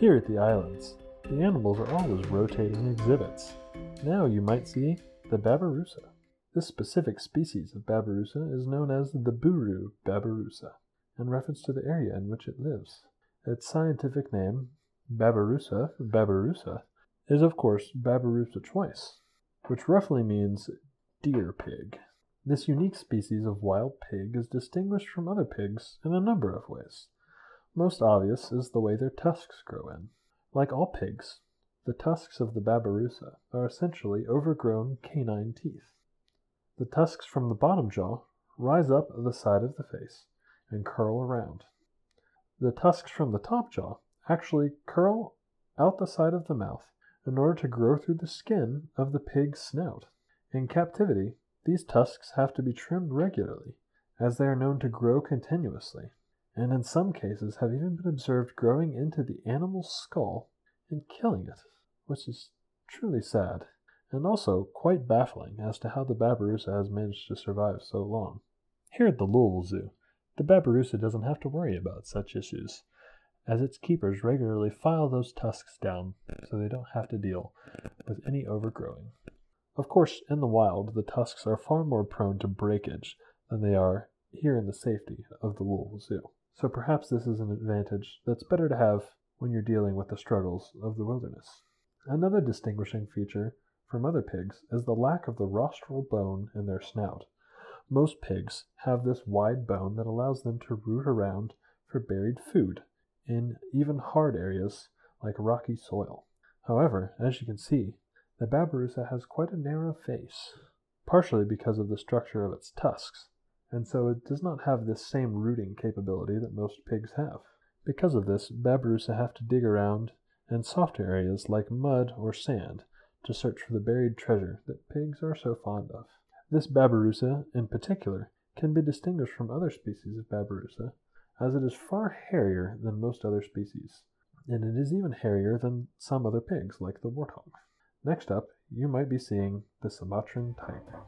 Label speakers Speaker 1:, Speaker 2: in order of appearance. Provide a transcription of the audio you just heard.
Speaker 1: Here at the islands, the animals are always rotating exhibits. Now you might see the babirusa. This specific species of babirusa is known as the Buru babirusa, in reference to the area in which it lives. Its scientific name, Babirusa babirusa, is of course Babirusa twice, which roughly means deer pig. This unique species of wild pig is distinguished from other pigs in a number of ways. Most obvious is the way their tusks grow in. Like all pigs, the tusks of the babirusa are essentially overgrown canine teeth. The tusks from the bottom jaw rise up the side of the face and curl around. The tusks from the top jaw actually curl out the side of the mouth in order to grow through the skin of the pig's snout. In captivity, these tusks have to be trimmed regularly, as they are known to grow continuously, and in some cases have even been observed growing into the animal's skull and killing it, which is truly sad, and also quite baffling as to how the babirusa has managed to survive so long. Here at the Louisville Zoo, the babirusa doesn't have to worry about such issues, as its keepers regularly file those tusks down so they don't have to deal with any overgrowing. Of course, in the wild, the tusks are far more prone to breakage than they are here in the safety of the Louisville Zoo. So perhaps this is an advantage that's better to have when you're dealing with the struggles of the wilderness. Another distinguishing feature from other pigs is the lack of the rostral bone in their snout. Most pigs have this wide bone that allows them to root around for buried food in even hard areas like rocky soil. However, as you can see, the babirusa has quite a narrow face, partially because of the structure of its tusks, and so it does not have the same rooting capability that most pigs have. Because of this, babirusa have to dig around in softer areas like mud or sand to search for the buried treasure that pigs are so fond of. This babirusa, in particular, can be distinguished from other species of babirusa as it is far hairier than most other species, and it is even hairier than some other pigs like the warthog. Next up, you might be seeing the Sumatran tiger.